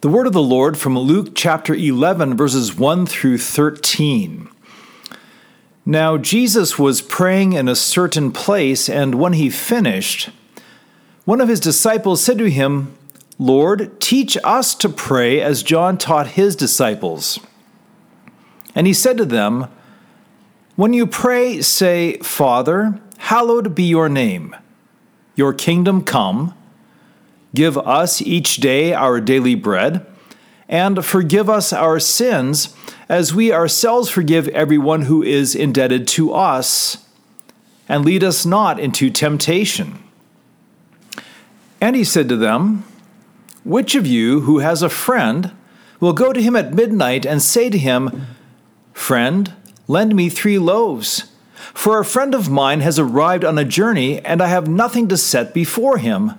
The word of the Lord from Luke chapter 11, verses 1 through 13. Now Jesus was praying in a certain place, and when he finished, one of his disciples said to him, Lord, teach us to pray as John taught his disciples. And he said to them, When you pray, say, Father, hallowed be your name, your kingdom come. Give us each day our daily bread, and forgive us our sins, as we ourselves forgive everyone who is indebted to us. And lead us not into temptation. And he said to them, Which of you who has a friend will go to him at midnight and say to him, Friend, lend me three loaves? For a friend of mine has arrived on a journey, and I have nothing to set before him.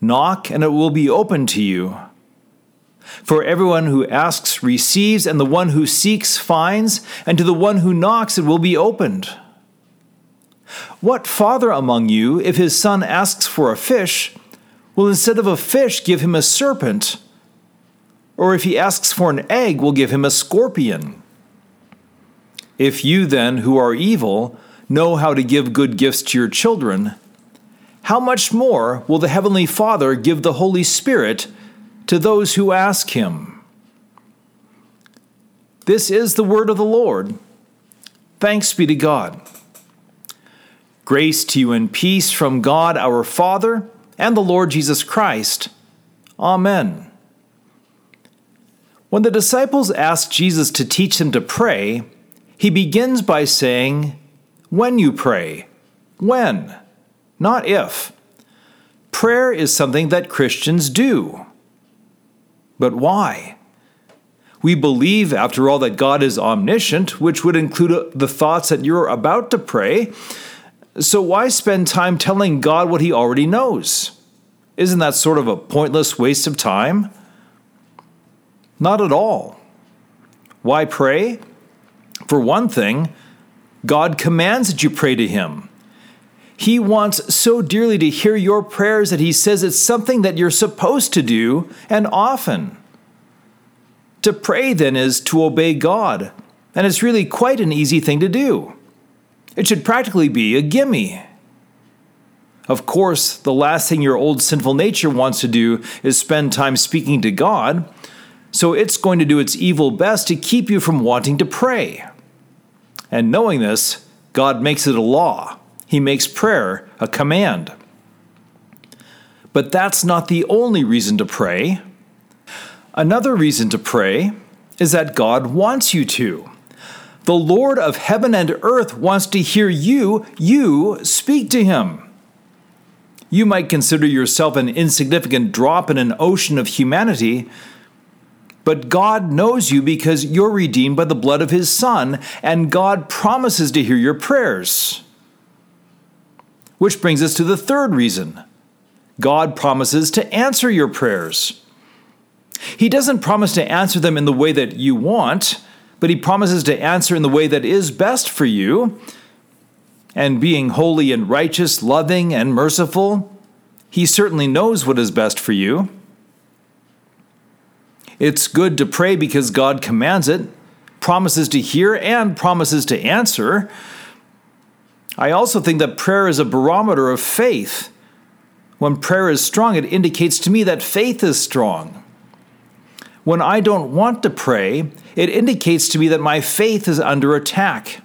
Knock, and it will be open to you. For everyone who asks receives, and the one who seeks finds, and to the one who knocks it will be opened. What father among you, if his son asks for a fish, will instead of a fish give him a serpent? Or if he asks for an egg, will give him a scorpion? If you then, who are evil, know how to give good gifts to your children, how much more will the Heavenly Father give the Holy Spirit to those who ask Him? This is the word of the Lord. Thanks be to God. Grace to you and peace from God our Father and the Lord Jesus Christ. Amen. When the disciples asked Jesus to teach them to pray, he begins by saying, When you pray. When? Not if. Prayer is something that Christians do. But why? We believe, after all, that God is omniscient, which would include uh, the thoughts that you're about to pray. So why spend time telling God what He already knows? Isn't that sort of a pointless waste of time? Not at all. Why pray? For one thing, God commands that you pray to Him. He wants so dearly to hear your prayers that he says it's something that you're supposed to do and often. To pray, then, is to obey God, and it's really quite an easy thing to do. It should practically be a gimme. Of course, the last thing your old sinful nature wants to do is spend time speaking to God, so it's going to do its evil best to keep you from wanting to pray. And knowing this, God makes it a law. He makes prayer a command. But that's not the only reason to pray. Another reason to pray is that God wants you to. The Lord of heaven and earth wants to hear you, you speak to him. You might consider yourself an insignificant drop in an ocean of humanity, but God knows you because you're redeemed by the blood of his Son, and God promises to hear your prayers. Which brings us to the third reason God promises to answer your prayers. He doesn't promise to answer them in the way that you want, but He promises to answer in the way that is best for you. And being holy and righteous, loving and merciful, He certainly knows what is best for you. It's good to pray because God commands it, promises to hear, and promises to answer. I also think that prayer is a barometer of faith. When prayer is strong, it indicates to me that faith is strong. When I don't want to pray, it indicates to me that my faith is under attack.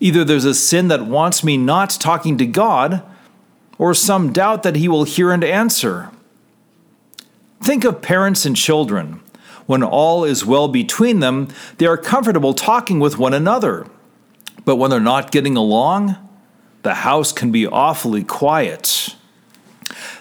Either there's a sin that wants me not talking to God, or some doubt that He will hear and answer. Think of parents and children. When all is well between them, they are comfortable talking with one another. But when they're not getting along, the house can be awfully quiet.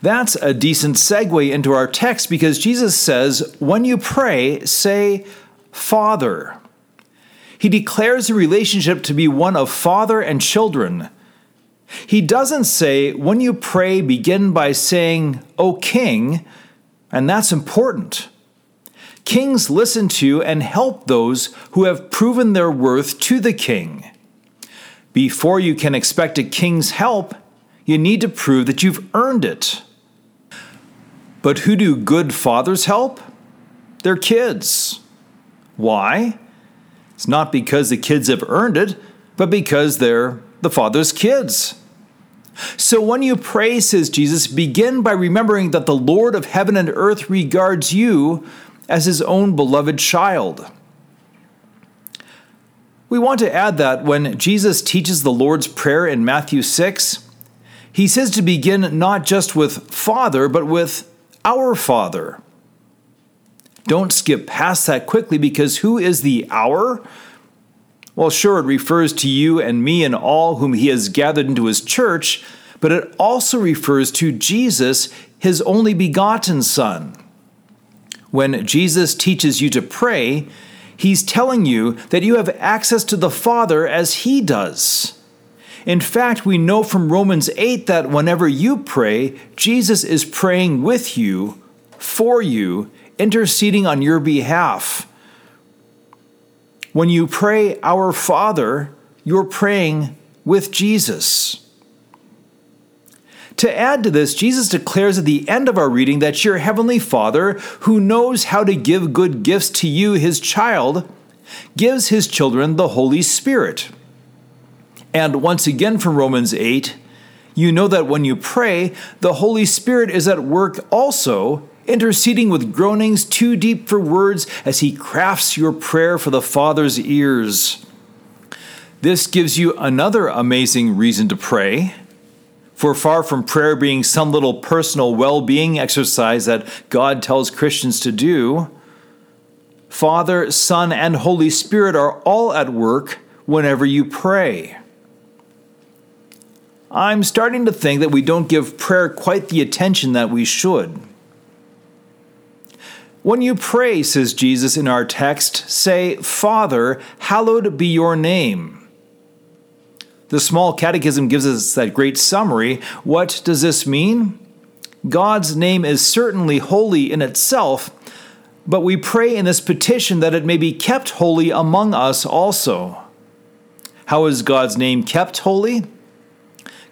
That's a decent segue into our text because Jesus says, when you pray, say, Father. He declares the relationship to be one of father and children. He doesn't say, when you pray, begin by saying, O King, and that's important. Kings listen to and help those who have proven their worth to the king. Before you can expect a king's help, you need to prove that you've earned it. But who do good fathers help? Their kids. Why? It's not because the kids have earned it, but because they're the father's kids. So when you pray, says Jesus, begin by remembering that the Lord of heaven and earth regards you as his own beloved child. We want to add that when Jesus teaches the Lord's Prayer in Matthew 6, he says to begin not just with Father, but with our Father. Don't skip past that quickly because who is the our? Well, sure, it refers to you and me and all whom he has gathered into his church, but it also refers to Jesus, his only begotten Son. When Jesus teaches you to pray, he's telling you that you have access to the Father as he does. In fact, we know from Romans 8 that whenever you pray, Jesus is praying with you, for you, interceding on your behalf. When you pray, Our Father, you're praying with Jesus. To add to this, Jesus declares at the end of our reading that your Heavenly Father, who knows how to give good gifts to you, His child, gives His children the Holy Spirit. And once again from Romans 8, you know that when you pray, the Holy Spirit is at work also, interceding with groanings too deep for words as He crafts your prayer for the Father's ears. This gives you another amazing reason to pray. For far from prayer being some little personal well being exercise that God tells Christians to do, Father, Son, and Holy Spirit are all at work whenever you pray. I'm starting to think that we don't give prayer quite the attention that we should. When you pray, says Jesus in our text, say, Father, hallowed be your name. The small catechism gives us that great summary. What does this mean? God's name is certainly holy in itself, but we pray in this petition that it may be kept holy among us also. How is God's name kept holy?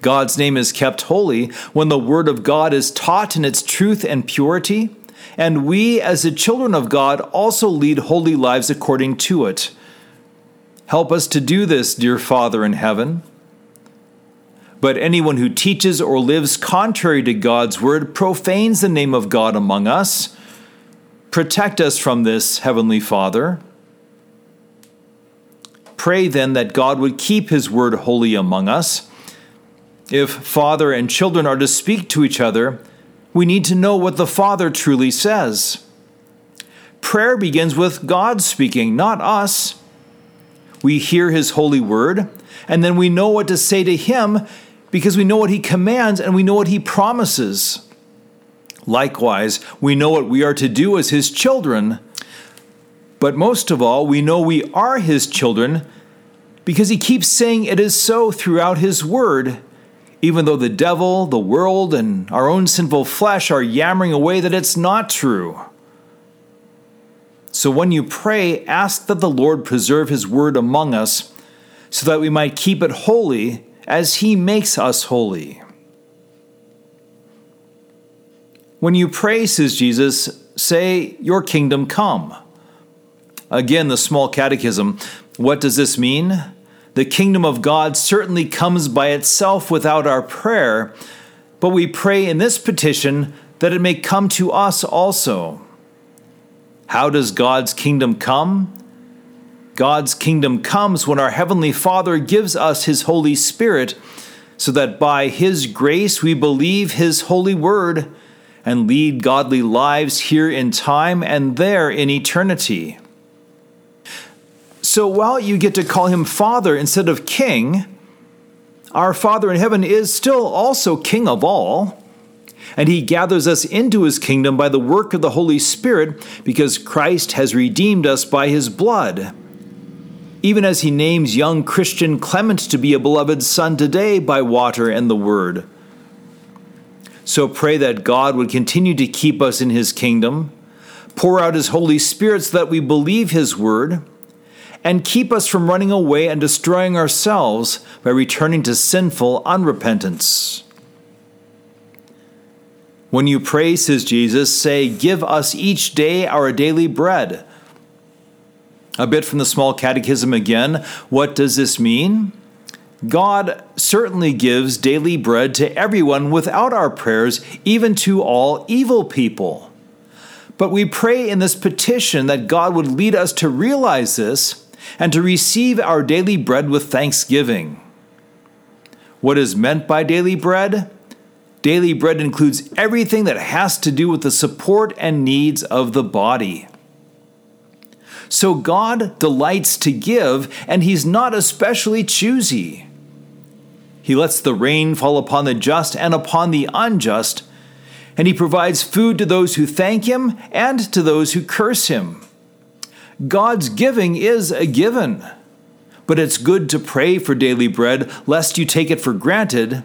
God's name is kept holy when the Word of God is taught in its truth and purity, and we, as the children of God, also lead holy lives according to it. Help us to do this, dear Father in heaven. But anyone who teaches or lives contrary to God's word profanes the name of God among us. Protect us from this, Heavenly Father. Pray then that God would keep his word holy among us if father and children are to speak to each other, we need to know what the Father truly says. Prayer begins with God speaking, not us. We hear His holy word, and then we know what to say to Him because we know what He commands and we know what He promises. Likewise, we know what we are to do as His children. But most of all, we know we are His children because He keeps saying it is so throughout His word even though the devil, the world, and our own sinful flesh are yammering away that it's not true. So when you pray, ask that the Lord preserve his word among us, so that we might keep it holy as he makes us holy. When you pray, says Jesus, say, Your kingdom come. Again, the small catechism. What does this mean? The kingdom of God certainly comes by itself without our prayer, but we pray in this petition that it may come to us also. How does God's kingdom come? God's kingdom comes when our Heavenly Father gives us His Holy Spirit, so that by His grace we believe His holy word and lead godly lives here in time and there in eternity. So while you get to call him Father instead of King, our Father in heaven is still also King of all. And he gathers us into his kingdom by the work of the Holy Spirit because Christ has redeemed us by his blood. Even as he names young Christian Clement to be a beloved son today by water and the word. So pray that God would continue to keep us in his kingdom, pour out his Holy Spirit so that we believe his word, and keep us from running away and destroying ourselves by returning to sinful unrepentance. When you pray, says Jesus, say, Give us each day our daily bread. A bit from the small catechism again. What does this mean? God certainly gives daily bread to everyone without our prayers, even to all evil people. But we pray in this petition that God would lead us to realize this and to receive our daily bread with thanksgiving. What is meant by daily bread? Daily bread includes everything that has to do with the support and needs of the body. So God delights to give, and He's not especially choosy. He lets the rain fall upon the just and upon the unjust, and He provides food to those who thank Him and to those who curse Him. God's giving is a given, but it's good to pray for daily bread lest you take it for granted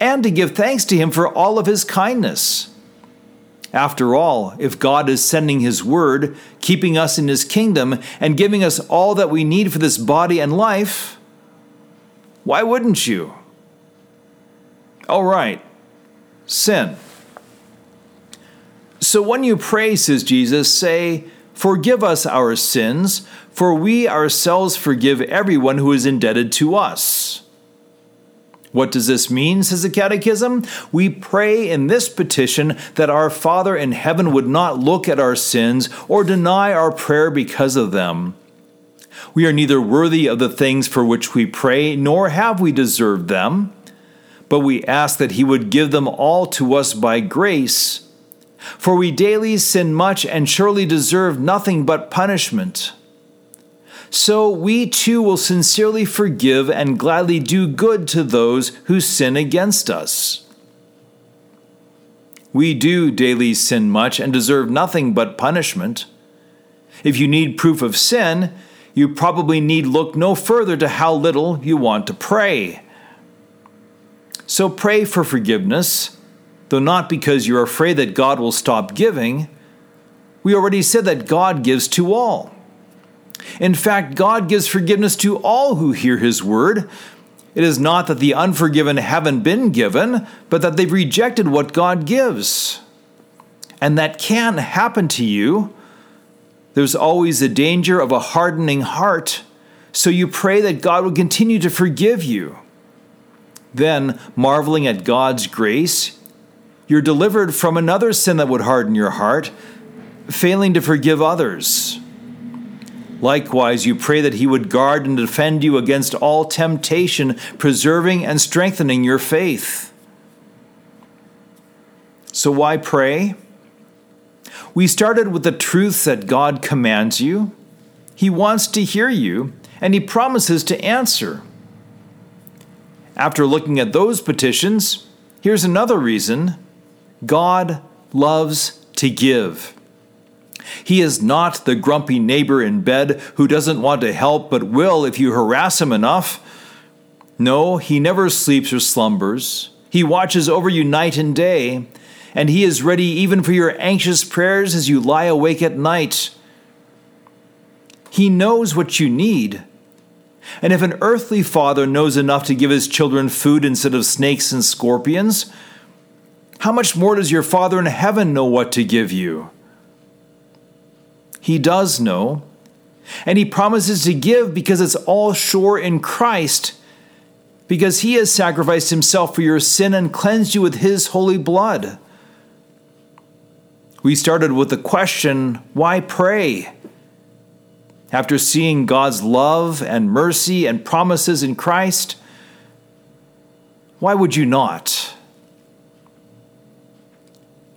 and to give thanks to Him for all of His kindness. After all, if God is sending His word, keeping us in His kingdom, and giving us all that we need for this body and life, why wouldn't you? All right, sin. So when you pray, says Jesus, say, Forgive us our sins, for we ourselves forgive everyone who is indebted to us. What does this mean, says the Catechism? We pray in this petition that our Father in heaven would not look at our sins or deny our prayer because of them. We are neither worthy of the things for which we pray, nor have we deserved them, but we ask that He would give them all to us by grace. For we daily sin much and surely deserve nothing but punishment so we too will sincerely forgive and gladly do good to those who sin against us. We do daily sin much and deserve nothing but punishment. If you need proof of sin, you probably need look no further to how little you want to pray. So pray for forgiveness, though not because you're afraid that God will stop giving. We already said that God gives to all. In fact, God gives forgiveness to all who hear his word. It is not that the unforgiven haven't been given, but that they've rejected what God gives. And that can happen to you. There's always the danger of a hardening heart, so you pray that God will continue to forgive you. Then, marveling at God's grace, you're delivered from another sin that would harden your heart, failing to forgive others. Likewise, you pray that he would guard and defend you against all temptation, preserving and strengthening your faith. So, why pray? We started with the truths that God commands you. He wants to hear you, and He promises to answer. After looking at those petitions, here's another reason God loves to give. He is not the grumpy neighbor in bed who doesn't want to help but will if you harass him enough. No, he never sleeps or slumbers. He watches over you night and day, and he is ready even for your anxious prayers as you lie awake at night. He knows what you need. And if an earthly father knows enough to give his children food instead of snakes and scorpions, how much more does your Father in heaven know what to give you? He does know. And he promises to give because it's all sure in Christ, because he has sacrificed himself for your sin and cleansed you with his holy blood. We started with the question why pray? After seeing God's love and mercy and promises in Christ, why would you not?